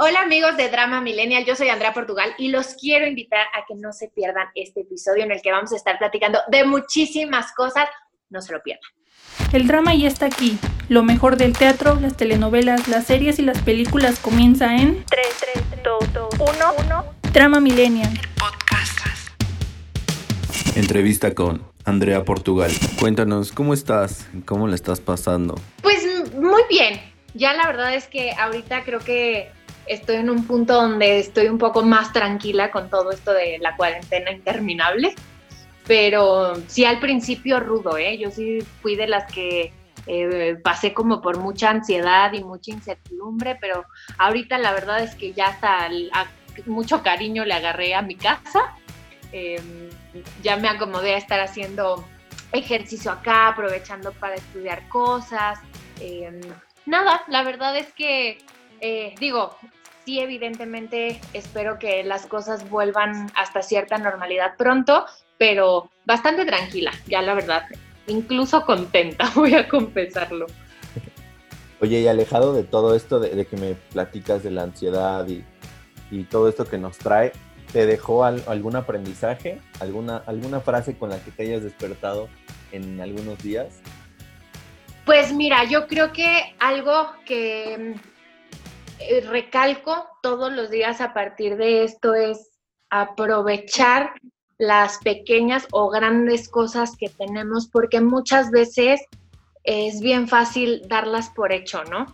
Hola amigos de Drama Millennial, yo soy Andrea Portugal y los quiero invitar a que no se pierdan este episodio en el que vamos a estar platicando de muchísimas cosas. No se lo pierdan. El drama ya está aquí. Lo mejor del teatro, las telenovelas, las series y las películas comienza en 3, 3, 2, 2, 1, 1. Drama Millennial. Podcast. Entrevista con Andrea Portugal. Cuéntanos, ¿cómo estás? ¿Cómo le estás pasando? Pues muy bien. Ya la verdad es que ahorita creo que estoy en un punto donde estoy un poco más tranquila con todo esto de la cuarentena interminable, pero sí al principio rudo, ¿eh? Yo sí fui de las que eh, pasé como por mucha ansiedad y mucha incertidumbre, pero ahorita la verdad es que ya hasta mucho cariño le agarré a mi casa. Em, ya me acomodé a estar haciendo ejercicio acá, aprovechando para estudiar cosas. Em, nada, la verdad es que, eh, digo, sí, evidentemente espero que las cosas vuelvan hasta cierta normalidad pronto, pero bastante tranquila, ya la verdad, incluso contenta, voy a confesarlo. Oye, y alejado de todo esto de, que me platicas de la ansiedad y, todo esto que nos trae, ¿te dejó algún aprendizaje? ¿Alguna, ¿Alguna frase con la que te hayas despertado en algunos días? Pues mira, yo creo que algo que eh, recalco todos los días a partir de esto es aprovechar las pequeñas o grandes cosas que tenemos, porque muchas veces es bien fácil darlas por hecho, ¿no?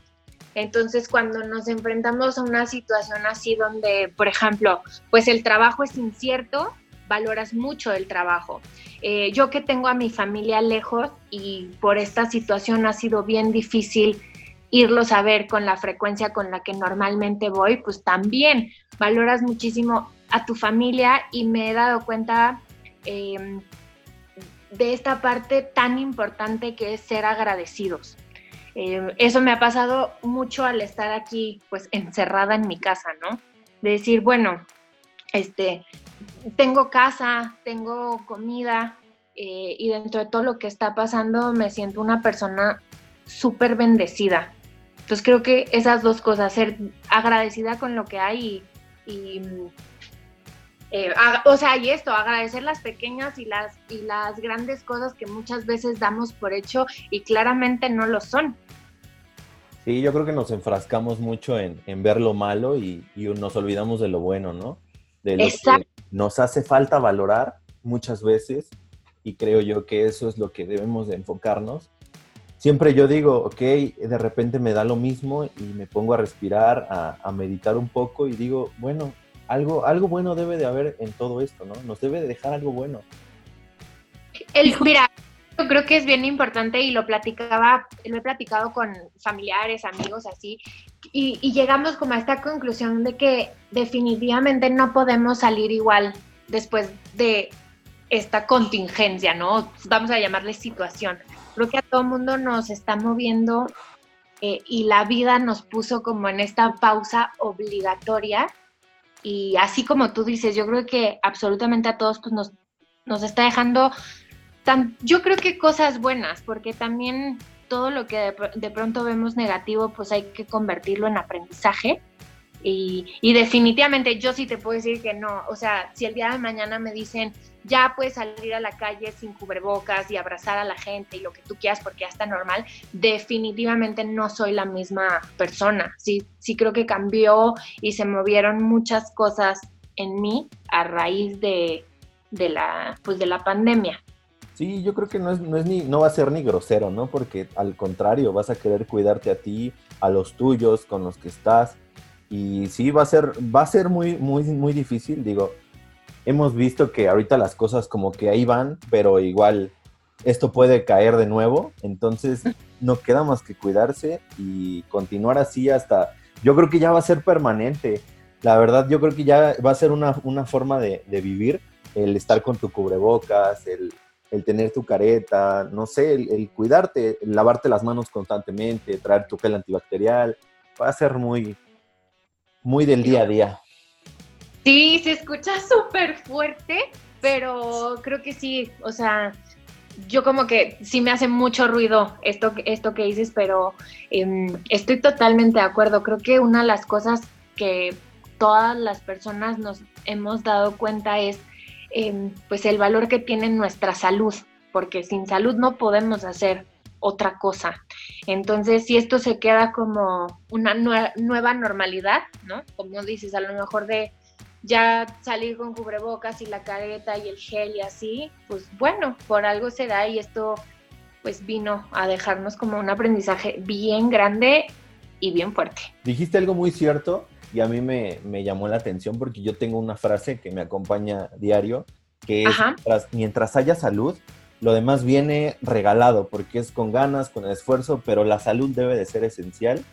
Entonces, cuando nos enfrentamos a una situación así donde, por ejemplo, pues el trabajo es incierto, valoras mucho el trabajo. Eh, yo que tengo a mi familia lejos y por esta situación ha sido bien difícil irlos a ver con la frecuencia con la que normalmente voy, pues también valoras muchísimo a tu familia y me he dado cuenta em, de esta parte tan importante que es ser agradecidos. Em, eso me ha pasado mucho al estar aquí, pues encerrada en mi casa, ¿no? De decir, bueno, este, tengo casa, tengo comida eh, y dentro de todo lo que está pasando me siento una persona súper bendecida. Entonces creo que esas dos cosas, ser agradecida con lo que hay y, eh, o sea, y esto, agradecer las pequeñas y las, y las grandes cosas que muchas veces damos por hecho y claramente no lo son. Sí, yo creo que nos enfrascamos mucho en, ver lo malo y, nos olvidamos de lo bueno, ¿no? De lo que nos hace falta valorar muchas veces y creo yo que eso es lo que debemos de enfocarnos siempre yo digo, ok, de repente me da lo mismo y me pongo a respirar, a, meditar un poco y digo, bueno, algo, algo bueno debe de haber en todo esto, ¿no? Nos debe de dejar algo bueno. El, mira, yo creo que es bien importante y lo platicaba, lo he platicado con familiares, amigos, así, y, y llegamos como a esta conclusión de que definitivamente no podemos salir igual después de esta contingencia, ¿no? Vamos a llamarle situación creo que a todo mundo nos está moviendo eh, y la vida nos puso como en esta pausa obligatoria. Y así como tú dices, yo creo que absolutamente a todos pues, nos, nos está dejando, tan, yo creo que cosas buenas, porque también todo lo que de, de pronto vemos negativo, pues hay que convertirlo en aprendizaje y, definitivamente yo sí te puedo decir que no, o sea, si el día de mañana me dicen, ya puedes salir a la calle sin cubrebocas y abrazar a la gente y lo que tú quieras porque ya está normal, definitivamente no soy la misma persona. Sí, sí creo que cambió y se movieron muchas cosas en mí a raíz de, de la, pues de la pandemia. Sí, yo creo que no es, no es ni, no va a ser ni grosero, ¿no? Porque al contrario, vas a querer cuidarte a ti, a los tuyos, con los que estás. Y sí, va a ser, va a ser muy, muy, muy difícil. Digo, hemos visto que ahorita las cosas como que ahí van, pero igual esto puede caer de nuevo. Entonces, no queda más que cuidarse y continuar así hasta. Yo creo que ya va a ser permanente. La verdad, yo creo que ya va a ser una, forma de, vivir, el estar con tu cubrebocas, el, tener tu careta, no sé, el, el, cuidarte, el lavarte las manos constantemente, traer tu gel antibacterial, va a ser muy, muy del día a día. Sí, se escucha súper fuerte, pero creo que sí, o sea, yo como que sí me hace mucho ruido esto, esto que dices, pero em, estoy totalmente de acuerdo. Creo que una de las cosas que todas las personas nos hemos dado cuenta es em, pues el valor que tiene nuestra salud, porque sin salud no podemos hacer otra cosa. Entonces, si esto se queda como una nueva normalidad, ¿no? Como dices, a lo mejor de ya salir con cubrebocas y la careta y el gel y así, pues bueno, por algo se da y esto pues vino a dejarnos como un aprendizaje bien grande y bien fuerte. Dijiste algo muy cierto y a mí me, llamó la atención porque yo tengo una frase que me acompaña diario, que es, mientras, haya salud, lo demás viene regalado, porque es con ganas, con esfuerzo, pero la salud debe de ser esencial.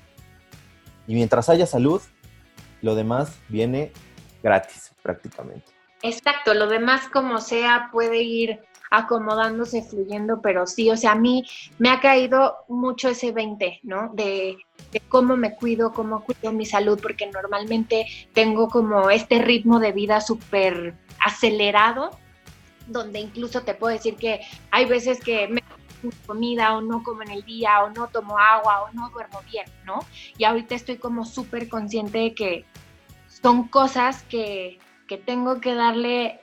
Y mientras haya salud, lo demás viene gratis prácticamente. Exacto, lo demás como sea puede ir acomodándose, fluyendo, pero sí, o sea, a mí me ha caído mucho ese 20, ¿no? De, cómo me cuido, cómo cuido mi salud, porque normalmente tengo como este ritmo de vida súper acelerado, donde incluso te puedo decir que hay veces que me comida o no como en el día o no tomo agua o no duermo bien, ¿no? Y ahorita estoy como súper consciente de que son cosas que, que tengo que darle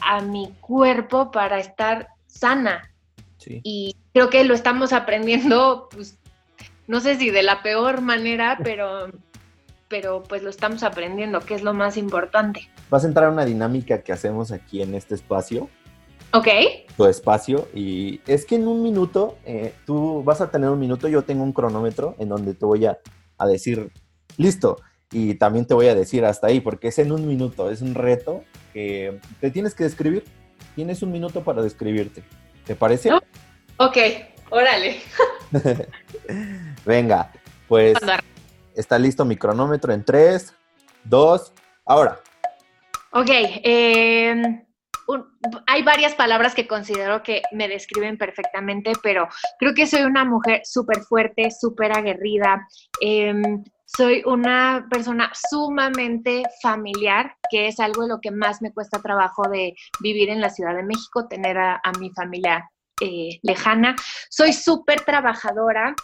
a mi cuerpo para estar sana. Y creo que lo estamos aprendiendo, pues, no sé si de la peor manera, pero, pero pues lo estamos aprendiendo, que es lo más importante. Vas a entrar a una dinámica que hacemos aquí en este espacio. Ok. Tu espacio. Y es que en un minuto, eh, tú vas a tener un minuto, yo tengo un cronómetro en donde te voy a, a decir, listo. Y también te voy a decir hasta ahí, porque es en un minuto, es un reto que te tienes que describir. Tienes un minuto para describirte. ¿Te parece? Ok, órale. Venga, pues está listo mi cronómetro en 3, 2, ahora. Ok, hay varias palabras que considero que me describen perfectamente, pero creo que soy una mujer súper fuerte, súper aguerrida. Em, soy una persona sumamente familiar, que es algo de lo que más me cuesta trabajo de vivir en la Ciudad de México, tener a, mi familia eh, lejana. Soy súper trabajadora,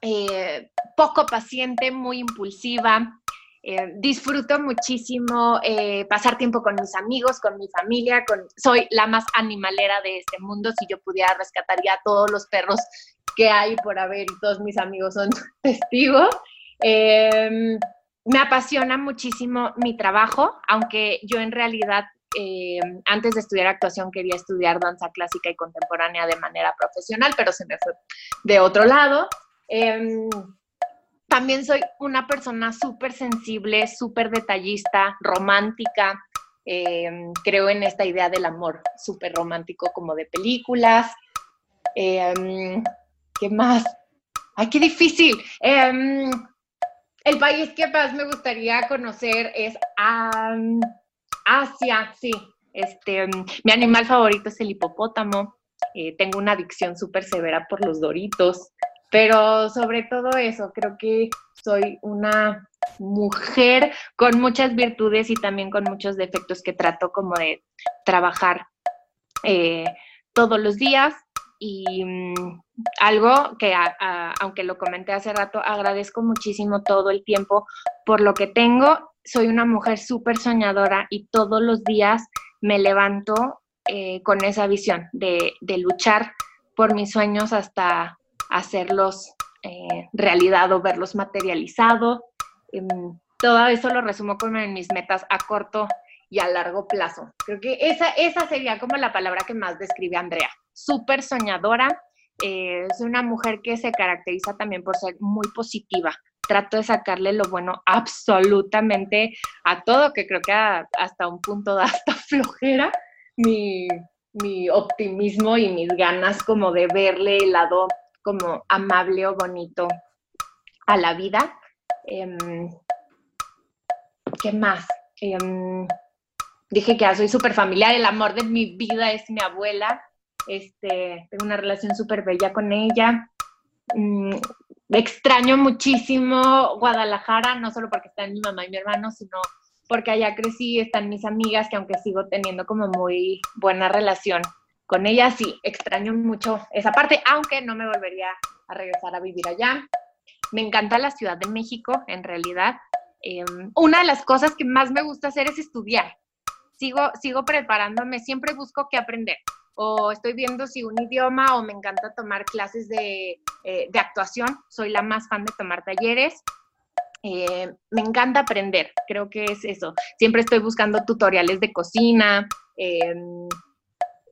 eh, poco paciente, muy impulsiva. Eh, disfruto muchísimo pasar tiempo con mis amigos, con mi familia. Con... Soy la más animalera de este mundo. Si yo pudiera, rescataría a todos los perros que hay por haber y todos mis amigos son testigos. Em, me apasiona muchísimo mi trabajo, aunque yo en realidad em, antes de estudiar actuación quería estudiar danza clásica y contemporánea de manera profesional, pero se me fue de otro lado. Em, también soy una persona súper sensible, súper detallista, romántica. creo en esta idea del amor súper romántico como de películas. ¿Qué más? ¡Ay, qué difícil! El país que más me gustaría conocer es Asia, sí. Este, mi animal favorito es el hipopótamo. Eh, tengo una adicción súper severa por los doritos, pero sobre todo eso, creo que soy una mujer con muchas virtudes y también con muchos defectos que trato como de trabajar eh, todos los días y mm, algo que, aunque lo comenté hace rato, agradezco muchísimo todo el tiempo por lo que tengo. Soy una mujer súper soñadora y todos los días me levanto eh, con esa visión de, luchar por mis sueños hasta hacerlos eh, realidad o verlos materializado. Em, todo eso lo resumo como en mis metas a corto y a largo plazo. Creo que esa, esa sería como la palabra que más describe Andrea súper soñadora. Eh, es una mujer que se caracteriza también por ser muy positiva. Trato de sacarle lo bueno absolutamente a todo, que creo que hasta un punto da hasta flojera mi, optimismo y mis ganas como de verle el lado como amable o bonito a la vida. Em, ¿Qué más? Em, dije que soy súper familiar, el amor de mi vida es mi abuela. Este, tengo una relación súper bella con ella. Mm, extraño muchísimo Guadalajara, no solo porque están mi mamá y mi hermano, sino porque allá crecí, están mis amigas, que aunque sigo teniendo como muy buena relación con ellas, sí, extraño mucho esa parte, aunque no me volvería a regresar a vivir allá. Me encanta la Ciudad de México, en realidad. Em, una de las cosas que más me gusta hacer es estudiar. Sigo, sigo preparándome, siempre busco qué aprender. O estoy viendo si un idioma o me encanta tomar clases de, eh, actuación. Soy la más fan de tomar talleres. Eh, me encanta aprender, creo que es eso. Siempre estoy buscando tutoriales de cocina,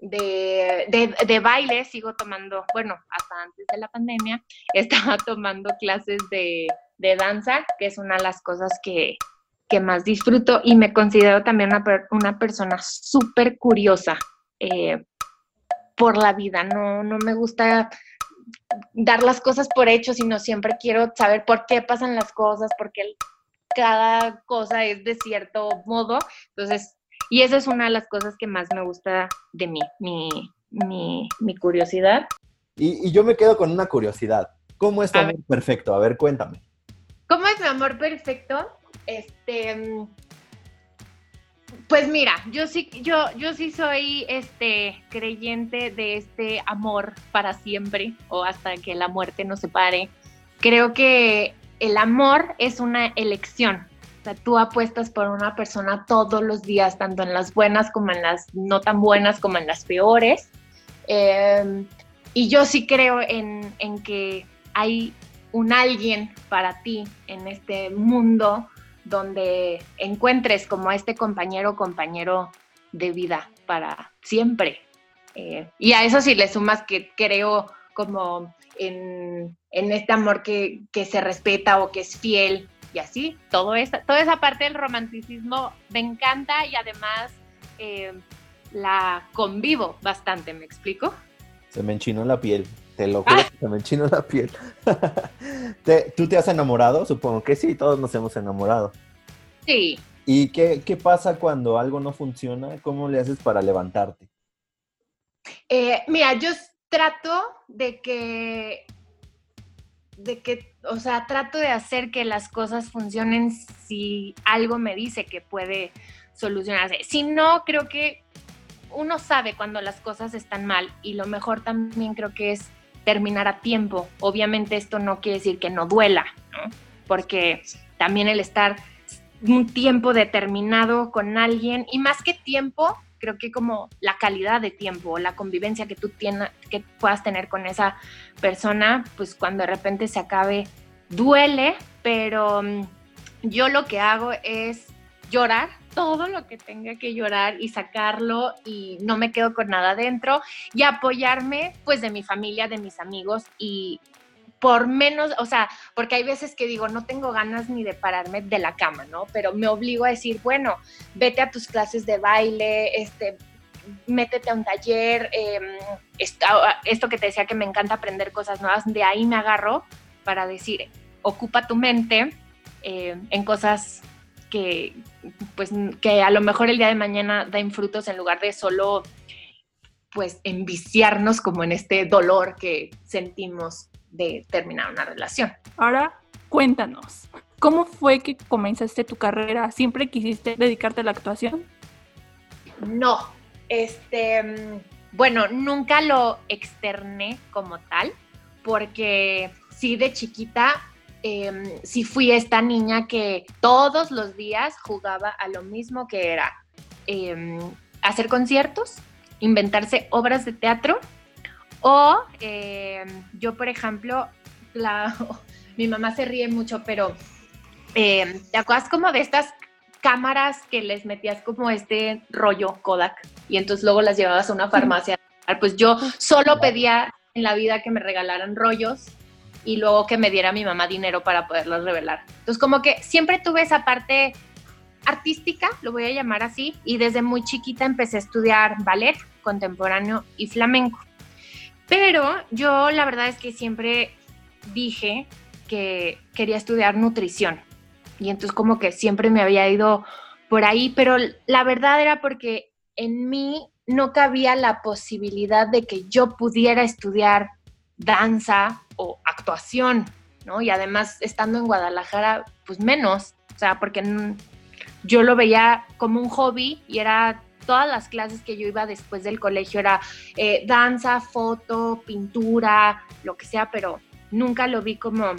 em, de, de, baile, sigo tomando, bueno, hasta antes de la pandemia, estaba tomando clases de, de danza, que es una de las cosas que, que más disfruto y me considero también una, una persona súper curiosa eh, por la vida. No, no me gusta dar las cosas por hecho, sino siempre quiero saber por qué pasan las cosas, porque cada cosa es de cierto modo. Entonces, y esa es una de las cosas que más me gusta de mí, mi, curiosidad. Y, yo me quedo con una curiosidad. ¿Cómo es tu amor perfecto? A ver, cuéntame. ¿Cómo es mi amor perfecto? Este, pues mira, yo sí, yo, yo sí soy este creyente de este amor para siempre o hasta que la muerte nos separe. Creo que el amor es una elección. O sea, tú apuestas por una persona todos los días, tanto en las buenas como en las no tan buenas, como en las peores. Em, y yo sí creo en, en que hay un alguien para ti en este mundo donde encuentres como este compañero compañero de vida para siempre. Eh, y a eso sí le sumas que creo como en, este amor que, se respeta o que es fiel y así, todo esa, toda esa parte del romanticismo me encanta y además eh, la convivo bastante, ¿me explico? Se me enchinó la piel, te lo juro se me enchinó la piel. ¿Tú te has enamorado? Supongo que sí, todos nos hemos enamorado. Sí. ¿Y qué, pasa cuando algo no funciona? ¿Cómo le haces para levantarte? Eh, mira, yo trato de que de que, o sea, trato de hacer que las cosas funcionen si algo me dice que puede solucionarse. Si no, creo que uno sabe cuando las cosas están mal y lo mejor también creo que es terminar a tiempo. Obviamente esto no quiere decir que no duela, ¿no? Porque también el estar un tiempo determinado con alguien y más que tiempo, creo que como la calidad de tiempo, la convivencia que tú tienes, que puedas tener con esa persona, pues cuando de repente se acabe, duele, pero mm, yo lo que hago es llorar todo lo que tenga que llorar y sacarlo y no me quedo con nada dentro y apoyarme pues de mi familia, de mis amigos y por menos, o sea, porque hay veces que digo, no tengo ganas ni de pararme de la cama, ¿no? Pero me obligo a decir, bueno, vete a tus clases de baile, este, métete a un taller, em, esto, que te decía que me encanta aprender cosas nuevas, de ahí me agarro para decir, ocupa tu mente em, en cosas que, pues, que a lo mejor el día de mañana den frutos en lugar de solo, pues, enviciarnos como en este dolor que sentimos de terminar una relación. Ahora, cuéntanos, ¿cómo fue que comenzaste tu carrera? ¿Siempre quisiste dedicarte a la actuación? No, este, bueno, nunca lo externé como tal, porque sí de chiquita, em, sí fui esta niña que todos los días jugaba a lo mismo que era em, hacer conciertos, inventarse obras de teatro o eh, yo, por ejemplo, la, mi mamá se ríe mucho, pero eh, ¿te acuerdas como de estas cámaras que les metías como este rollo Kodak y entonces luego las llevabas a una farmacia? Pues yo solo pedía en la vida que me regalaran rollos y luego que me diera mi mamá dinero para poderlos revelar. Entonces como que siempre tuve esa parte artística, lo voy a llamar así, y desde muy chiquita empecé a estudiar ballet contemporáneo y flamenco. Pero yo la verdad es que siempre dije que quería estudiar nutrición. Y entonces como que siempre me había ido por ahí, pero la verdad era porque en mí no cabía la posibilidad de que yo pudiera estudiar danza o actuación, ¿no? Y además estando en Guadalajara, pues menos, o sea, porque yo lo veía como un hobby y era todas las clases que yo iba después del colegio era eh, danza, foto, pintura, lo que sea, pero nunca lo vi como,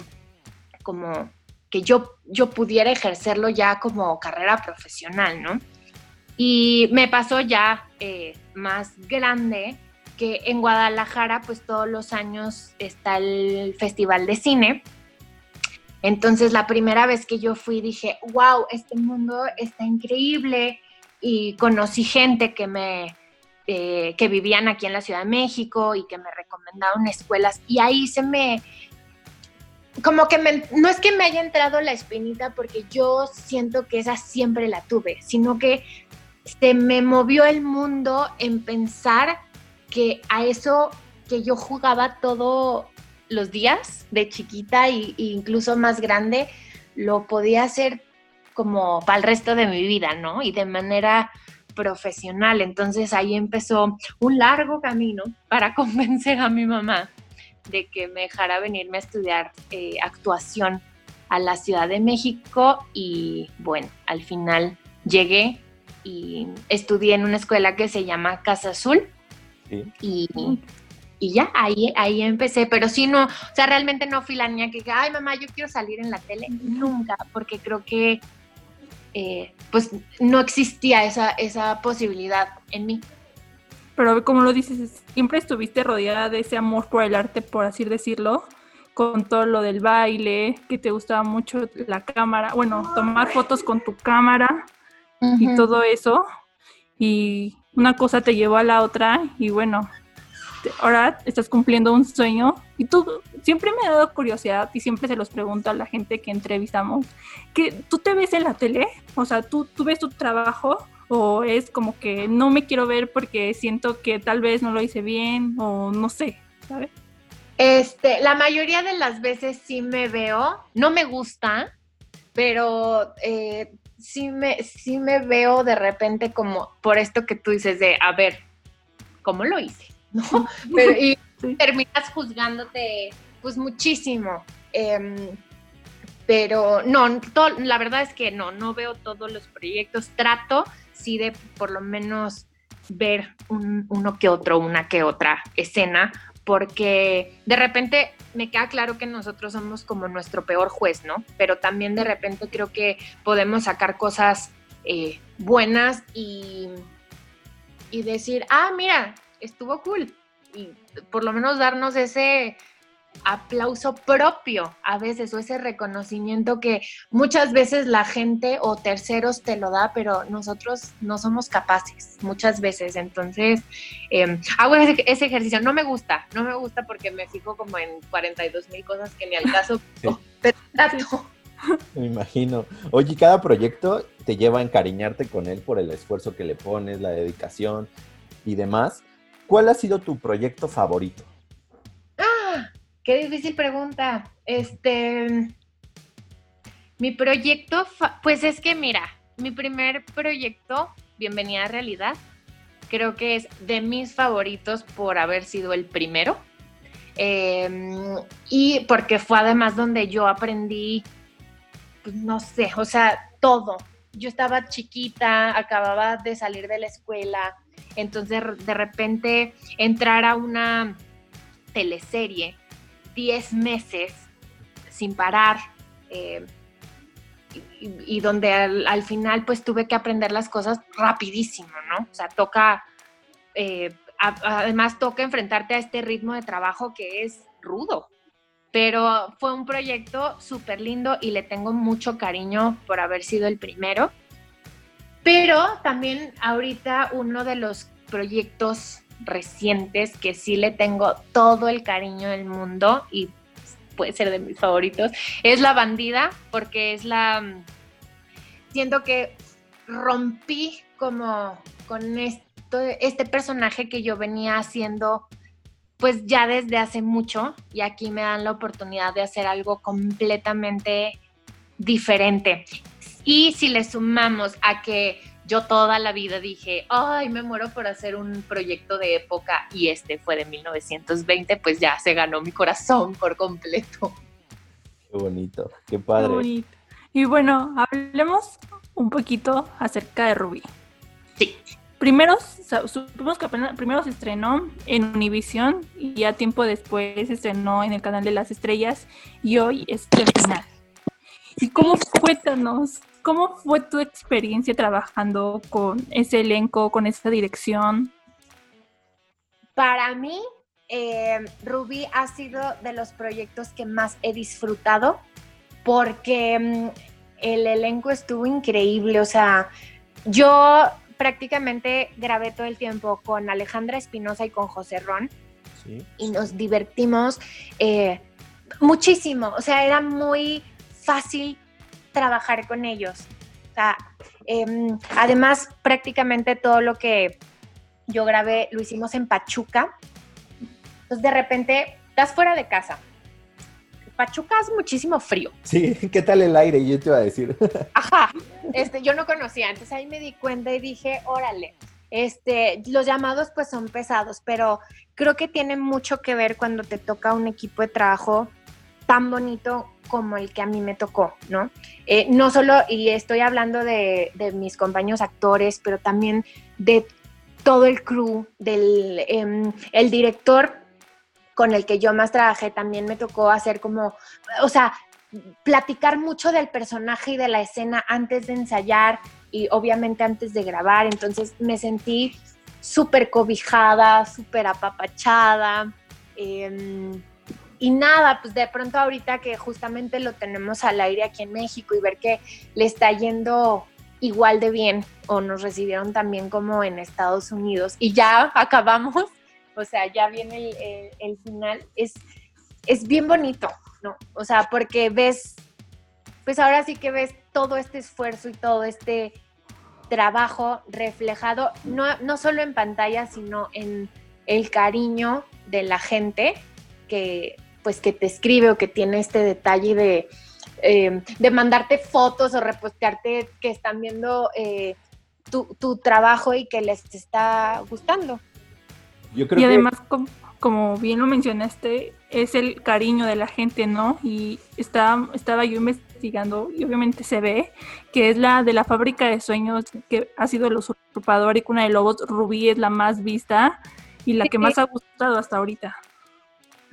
como que yo, yo pudiera ejercerlo ya como carrera profesional, ¿no? Y me pasó ya eh, más grande que en Guadalajara, pues todos los años está el Festival de Cine. Entonces la primera vez que yo fui dije, wow, este mundo está increíble y conocí gente que me, eh, que vivían aquí en la Ciudad de México y que me recomendaron escuelas y ahí se me, como que me, no es que me haya entrado la espinita porque yo siento que esa siempre la tuve, sino que se me movió el mundo en pensar que a eso que yo jugaba todos los días de chiquita e incluso más grande, lo podía hacer como para el resto de mi vida, ¿no? Y de manera profesional. Entonces ahí empezó un largo camino para convencer a mi mamá de que me dejara venirme a estudiar eh, actuación a la Ciudad de México. Y bueno, al final llegué y estudié en una escuela que se llama Casa Azul. Y, y, ya, ahí, ahí empecé, pero sí no, o sea, realmente no fui la niña que ay mamá, yo quiero salir en la tele, nunca, porque creo que eh, pues no existía esa, esa posibilidad en mí. Pero como lo dices, siempre estuviste rodeada de ese amor por el arte, por así decirlo, con todo lo del baile, que te gustaba mucho la cámara, bueno, tomar fotos con tu cámara y todo eso. Y una cosa te llevó a la otra y bueno, ahora estás cumpliendo un sueño y tú siempre me ha dado curiosidad y siempre se los pregunto a la gente que entrevistamos, que tú te ves en la tele, o sea, tú, tú ves tu trabajo o es como que no me quiero ver porque siento que tal vez no lo hice bien o no sé, ¿sabes? Este, la mayoría de las veces sí me veo, no me gusta, pero eh, sí, me, sí me veo de repente como por esto que tú dices de, a ver, ¿cómo lo hice? ¿No? Pero, y terminas juzgándote pues muchísimo. Em, pero no, la verdad es que no, no veo todos los proyectos. Trato sí de por lo menos ver uno que otro, una que otra escena, porque de repente me queda claro que nosotros somos como nuestro peor juez, ¿no? Pero también de repente creo que podemos sacar cosas eh, buenas y, y decir, ah, mira, estuvo cool. Y por lo menos darnos ese aplauso propio a veces o ese reconocimiento que muchas veces la gente o terceros te lo da, pero nosotros no somos capaces muchas veces. Entonces, em, hago ese, ejercicio. No me gusta, no me gusta porque me fijo como en 42 mil cosas que ni al caso, Me imagino. Oye, cada proyecto te lleva a encariñarte con él por el esfuerzo que le pones, la dedicación y demás. ¿Cuál ha sido tu proyecto favorito? Qué difícil pregunta. Este, mi proyecto, pues es que mira, mi primer proyecto, Bienvenida a Realidad, creo que es de mis favoritos por haber sido el primero. Em, y porque fue además donde yo aprendí, pues no sé, o sea, todo. Yo estaba chiquita, acababa de salir de la escuela, entonces de repente entrar a una teleserie 10 meses sin parar eh, y, donde al, final pues tuve que aprender las cosas rapidísimo, ¿no? O sea, toca, eh, además toca enfrentarte a este ritmo de trabajo que es rudo, pero fue un proyecto súper lindo y le tengo mucho cariño por haber sido el primero. Pero también ahorita uno de los proyectos recientes que sí le tengo todo el cariño del mundo y puede ser de mis favoritos, es La Bandida, porque es la... Siento que rompí como con esto, este personaje que yo venía haciendo pues ya desde hace mucho y aquí me dan la oportunidad de hacer algo completamente diferente. Y si le sumamos a que yo toda la vida dije, ay, me muero por hacer un proyecto de época y este fue de 1920, pues ya se ganó mi corazón por completo. Qué bonito, qué padre. Qué bonito. Y bueno, hablemos un poquito acerca de Ruby. Sí. Primero, supimos que primero se estrenó en Univision y ya tiempo después se estrenó en el canal de las estrellas y hoy es el final. ¿Y cómo cuéntanos? ¿Cómo fue tu experiencia trabajando con ese elenco, con esa dirección? Para mí, eh, Rubí ha sido de los proyectos que más he disfrutado porque mm, el elenco estuvo increíble. O sea, yo prácticamente grabé todo el tiempo con Alejandra Espinosa y con José Ron. Y nos divertimos eh, muchísimo. O sea, era muy fácil trabajar con ellos. O sea, em, además, prácticamente todo lo que yo grabé lo hicimos en Pachuca. Entonces, de repente, estás fuera de casa. Pachuca hace muchísimo frío. Sí, ¿qué tal el aire? Yo te iba a decir. Ajá, este, yo no conocía, entonces ahí me di cuenta y dije, órale, este, los llamados pues son pesados, pero creo que tiene mucho que ver cuando te toca un equipo de trabajo tan bonito como el que a mí me tocó, ¿no? Eh, no solo, y estoy hablando de, mis compañeros actores, pero también de todo el crew, del em, director con el que yo más trabajé, también me tocó hacer como, o sea, platicar mucho del personaje y de la escena antes de ensayar y obviamente antes de grabar, entonces me sentí súper cobijada, súper apapachada. Eh, y nada, pues de pronto ahorita que justamente lo tenemos al aire aquí en México y ver que le está yendo igual de bien o nos recibieron también como en Estados Unidos y ya acabamos, o sea, ya viene el, el, final, es, es bien bonito, ¿no? O sea, porque ves, pues ahora sí que ves todo este esfuerzo y todo este trabajo reflejado, no, no solo en pantalla, sino en el cariño de la gente que pues que te escribe o que tiene este detalle de, eh, de mandarte fotos o repostearte que están viendo eh, tu, trabajo y que les está gustando. Yo creo y además, como, bien lo mencionaste, es el cariño de la gente, ¿no? Y está, estaba yo investigando y obviamente se ve que es la de la fábrica de sueños que ha sido el usurpador y Cuna de Lobos, Rubí es la más vista y la que más ha gustado hasta ahorita.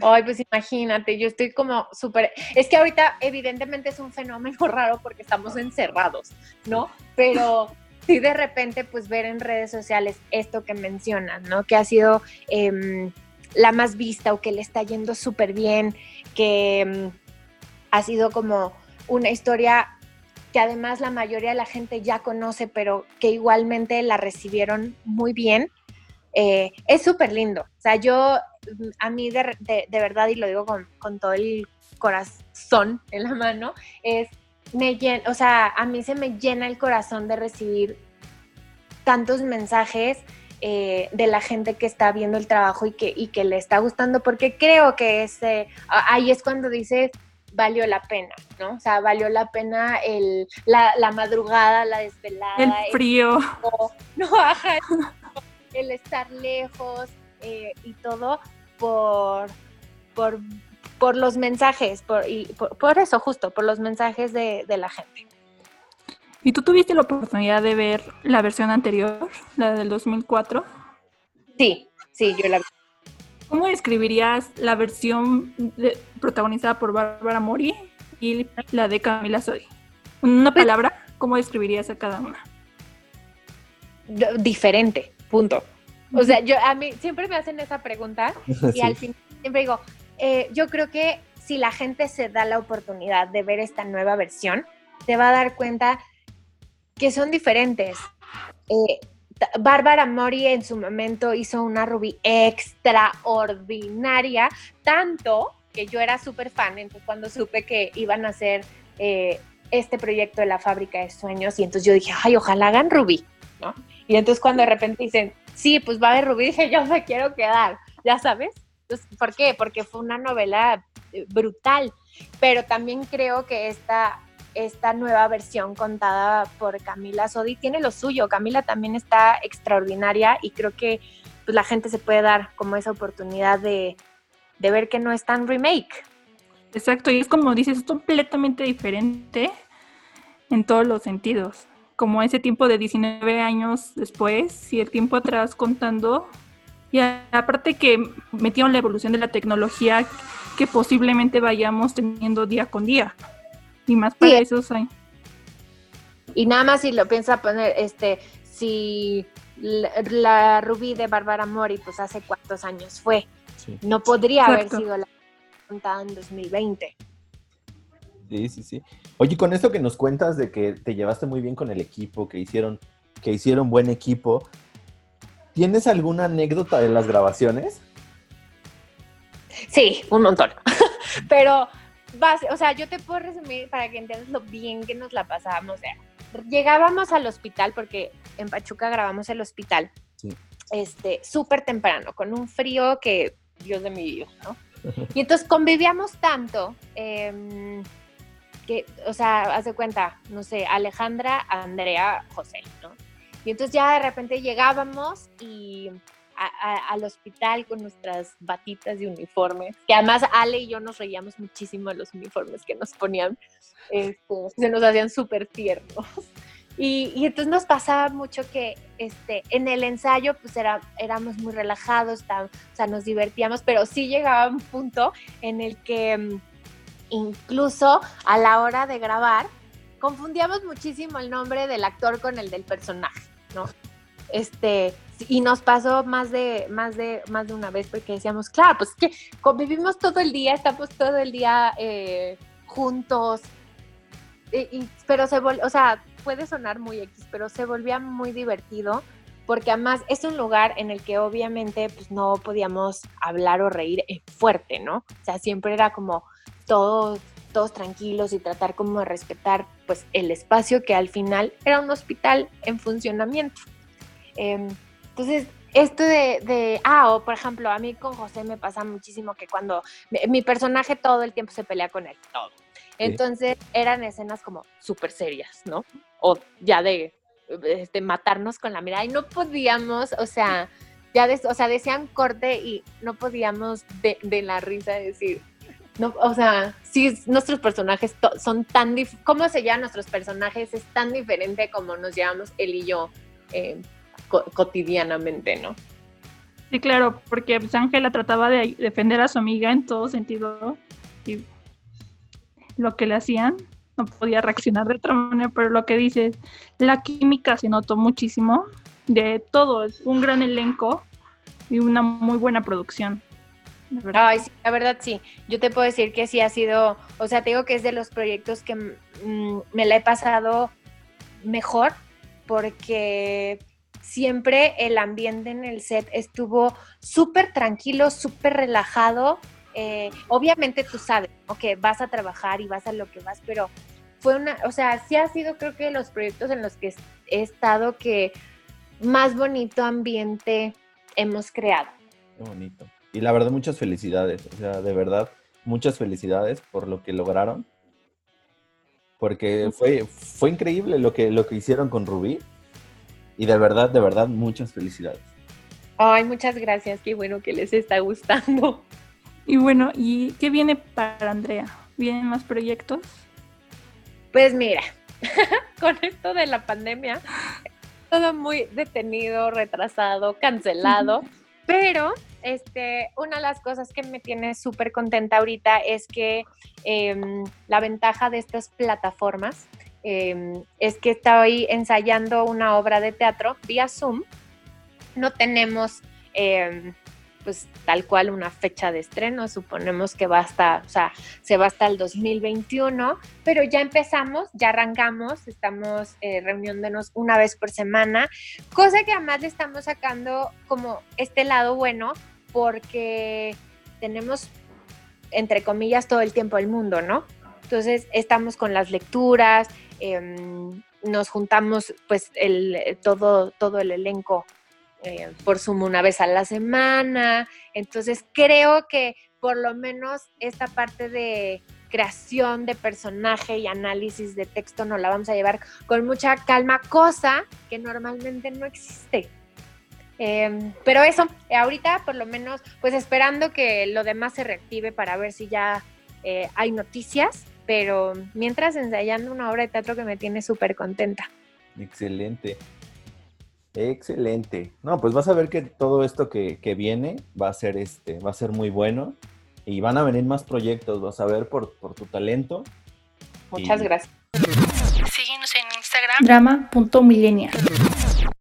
Ay, pues imagínate, yo estoy como súper... Es que ahorita evidentemente es un fenómeno raro porque estamos encerrados, ¿no? Pero sí de repente pues ver en redes sociales esto que mencionas, ¿no? Que ha sido em, la más vista o que le está yendo súper bien, que em, ha sido como una historia que además la mayoría de la gente ya conoce, pero que igualmente la recibieron muy bien. Eh, es súper lindo. O sea, yo a mí de, verdad, y lo digo con, todo el corazón en la mano, es, me llena, o sea, a mí se me llena el corazón de recibir tantos mensajes eh, de la gente que está viendo el trabajo y que, y que le está gustando, porque creo que ese, ahí es cuando dices, valió la pena, ¿no? O sea, valió la pena el, la, madrugada, la desvelada. El frío. no, el estar lejos eh, y todo, por, por, los mensajes, por, y por, eso justo, por los mensajes de, la gente. ¿Y tú tuviste la oportunidad de ver la versión anterior, la del 2004? Sí, sí, yo la vi. ¿Cómo describirías la versión protagonizada por Bárbara Mori y la de Camila Sodi? Una pues palabra, ¿cómo describirías a cada una? Diferente, punto. O sea, yo a mí siempre me hacen esa pregunta y al final siempre digo, eh, yo creo que si la gente se da la oportunidad de ver esta nueva versión, te va a dar cuenta que son diferentes. Eh, Bárbara Mori en su momento hizo una Ruby extraordinaria, tanto que yo era súper fan, entonces cuando supe que iban a hacer eh, este proyecto de la fábrica de sueños, y entonces yo dije, ay, ojalá hagan Ruby, ¿no? Y entonces cuando de repente dicen, sí, pues va a haber Rubí, dije, yo me quiero quedar, ya sabes. ¿Por qué? Porque fue una novela eh, brutal, pero también creo que esta, esta nueva versión contada por Camila Sodi tiene lo suyo. Camila también está extraordinaria y creo que pues, la gente se puede dar como esa oportunidad de, de ver que no es tan remake. Exacto, y es como dices, es completamente diferente en todos los sentidos como ese tiempo de 19 años después y el tiempo atrás contando. Y aparte que metieron la evolución de la tecnología que posiblemente vayamos teniendo día con día. Y más para esos años. Y nada más si lo piensa poner, este, si la, Rubí de Bárbara Mori, pues hace cuántos años fue. No podría haber sido la contada en 2020. Sí, sí, sí. Oye, con esto que nos cuentas de que te llevaste muy bien con el equipo, que hicieron, que hicieron buen equipo, ¿tienes alguna anécdota de las grabaciones? Sí, un montón. Pero, o sea, yo te puedo resumir para que entiendas lo bien que nos la pasábamos. O sea, llegábamos al hospital, porque en Pachuca grabamos el hospital, este, súper temprano, con un frío que Dios de mi vida, ¿no? Y entonces convivíamos tanto, em, que, o sea, haz de cuenta, no sé, Alejandra, Andrea, José, ¿no? Y entonces ya de repente llegábamos y al hospital con nuestras batitas de uniforme, que además Ale y yo nos reíamos muchísimo de los uniformes que nos ponían, este, se nos hacían súper tiernos. Y, y, entonces nos pasaba mucho que este, en el ensayo pues era, éramos muy relajados, o sea, nos divertíamos, pero sí llegaba un punto en el que mm, incluso a la hora de grabar confundíamos muchísimo el nombre del actor con el del personaje, ¿no? Este, y nos pasó más de, más de, más de una vez porque decíamos, claro, pues que convivimos todo el día, estamos todo el día eh, juntos, pero se o sea, puede sonar muy X, pero se volvía muy divertido porque además es un lugar en el que obviamente pues no podíamos hablar o reír fuerte, ¿no? O sea, siempre era como todos, todos tranquilos y tratar como de respetar pues el espacio que al final era un hospital en funcionamiento. Em, entonces, esto de, de, ah, o por ejemplo, a mí con José me pasa muchísimo que cuando mi personaje todo el tiempo se pelea con él, todo. Entonces eran escenas como súper serias, ¿no? O ya de este, matarnos con la mirada y no podíamos, o sea, ya o sea, decían corte y no podíamos de, de la risa decir, no, o sea, sí, nuestros personajes son tan, cómo se llaman nuestros personajes es tan diferente como nos llevamos él y yo eh, cotidianamente, ¿no? Sí, claro, porque pues, Ángela trataba de defender a su amiga en todo sentido y lo que le hacían, no podía reaccionar de otra manera, pero lo que dices, la química se notó muchísimo de todo, es un gran elenco y una muy buena producción. Ay, sí, la verdad sí. Yo te puedo decir que sí ha sido, o sea, te digo que es de los proyectos que mm, me la he pasado mejor porque siempre el ambiente en el set estuvo súper tranquilo, súper relajado eh, obviamente tú sabes que vas a trabajar y vas a lo que vas, pero fue una, o sea, sí ha sido creo que los proyectos en los que he estado que más bonito ambiente hemos creado. Qué bonito. Y la verdad, muchas felicidades, o sea, de verdad, muchas felicidades por lo que lograron. Porque fue, fue increíble lo que, lo que hicieron con Rubí. Y de verdad, de verdad, muchas felicidades. Ay, muchas gracias. Qué bueno que les está gustando. Y bueno, ¿y qué viene para Andrea? ¿Vienen más proyectos? Pues mira, con esto de la pandemia, todo muy detenido, retrasado, cancelado, pero este, una de las cosas que me tiene súper contenta ahorita es que em, la ventaja de estas plataformas em, es que estoy ensayando una obra de teatro vía Zoom. No tenemos em, pues tal cual una fecha de estreno, suponemos que va hasta, o sea, se va hasta el 2021, pero ya empezamos, ya arrancamos, estamos eh, reuniéndonos una vez por semana, cosa que además le estamos sacando como este lado bueno, porque tenemos, entre comillas, todo el tiempo del mundo, ¿no? Entonces estamos con las lecturas, em, nos juntamos pues el, todo, todo el elenco eh, por Zoom una vez a la semana. Entonces creo que por lo menos esta parte de creación de personaje y análisis de texto nos la vamos a llevar con mucha calma, cosa que normalmente no existe. Em, pero eso, ahorita por lo menos, pues esperando que lo demás se reactive para ver si ya eh, hay noticias, pero mientras ensayando una obra de teatro que me tiene súper contenta. Excelente. Excelente. No, pues vas a ver que todo esto que, viene va a ser este, va a ser muy bueno y van a venir más proyectos, vas a ver por, tu talento. Muchas Y- gracias. Síguenos en Instagram drama.millennial.